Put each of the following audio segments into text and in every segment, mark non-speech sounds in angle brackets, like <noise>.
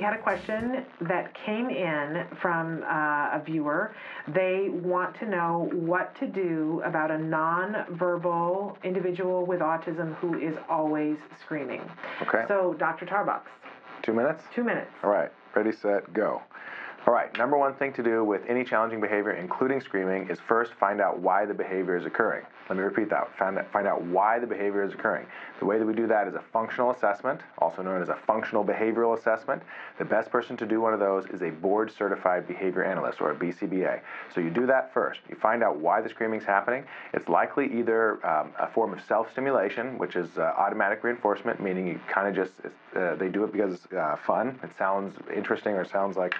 had a question that came in from uh, a viewer. They want to know what to do about a non-verbal individual with autism who is always screaming. Okay. So, Dr. Tarbox, Two minutes? two minutes. All right, ready, set, go. All right, number one thing to do with any challenging behavior, including screaming, is first find out why the behavior is occurring. Let me repeat that. Find, out. find out why the behavior is occurring. The way that we do that is a functional assessment, also known as a functional behavioral assessment. The best person to do one of those is a board certified behavior analyst or a BCBA. So you do that first. You find out why the screaming is happening. It's likely either um, a form of self stimulation, which is uh, automatic reinforcement, meaning you kind of just, uh, they do it because it's uh, fun. It sounds interesting or sounds like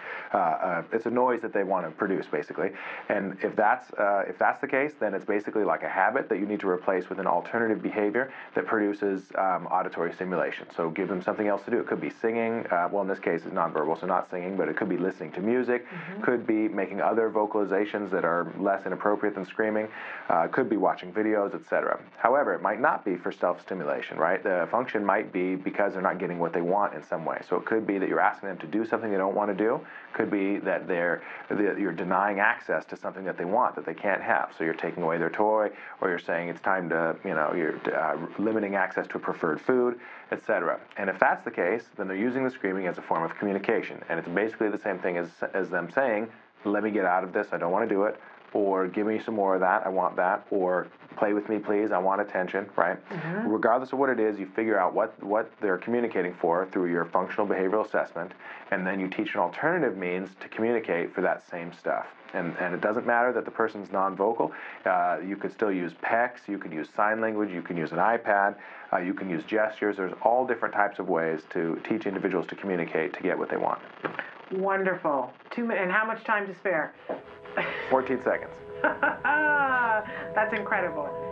uh, it's a noise that they want to produce, basically. And if that's, uh, if that's the case, then it's basically like a habit that you need to replace with an alternative behavior that produces um, auditory stimulation. So give them something else to do. It could be singing. Uh, well, in this case, it's nonverbal, so not singing, but it could be listening to music. Could be making other vocalizations that are less inappropriate than screaming. Uh, could be watching videos, etc. However, it might not be for self-stimulation, right? The function might be because they're not getting what they want in some way. So it could be that you're asking them to do something they don't want to do. Could be that they're that you're denying access to something that they want that they can't have. So you're taking away their toy, or you're saying it's time to, you know, you're uh, limiting access to a preferred food, etc. And if that's the case, then they're using the screaming as a form of communication, and it's basically the same thing as as them saying, "Let me get out of this. I don't want to do it." Or give me some more of that. I want that. Or play with me, please. I want attention. Right. Regardless of what it is, you figure out what what they're communicating for through your functional behavioral assessment, and then you teach an alternative means to communicate for that same stuff. And, and it doesn't matter that the person's non-vocal. Uh, you could still use PECS. You can use sign language. You can use an iPad. Uh, you can use gestures. There's all different types of ways to teach individuals to communicate to get what they want. Wonderful. Two minutes. And how much time to spare? <laughs> 14 seconds. <laughs> That's incredible.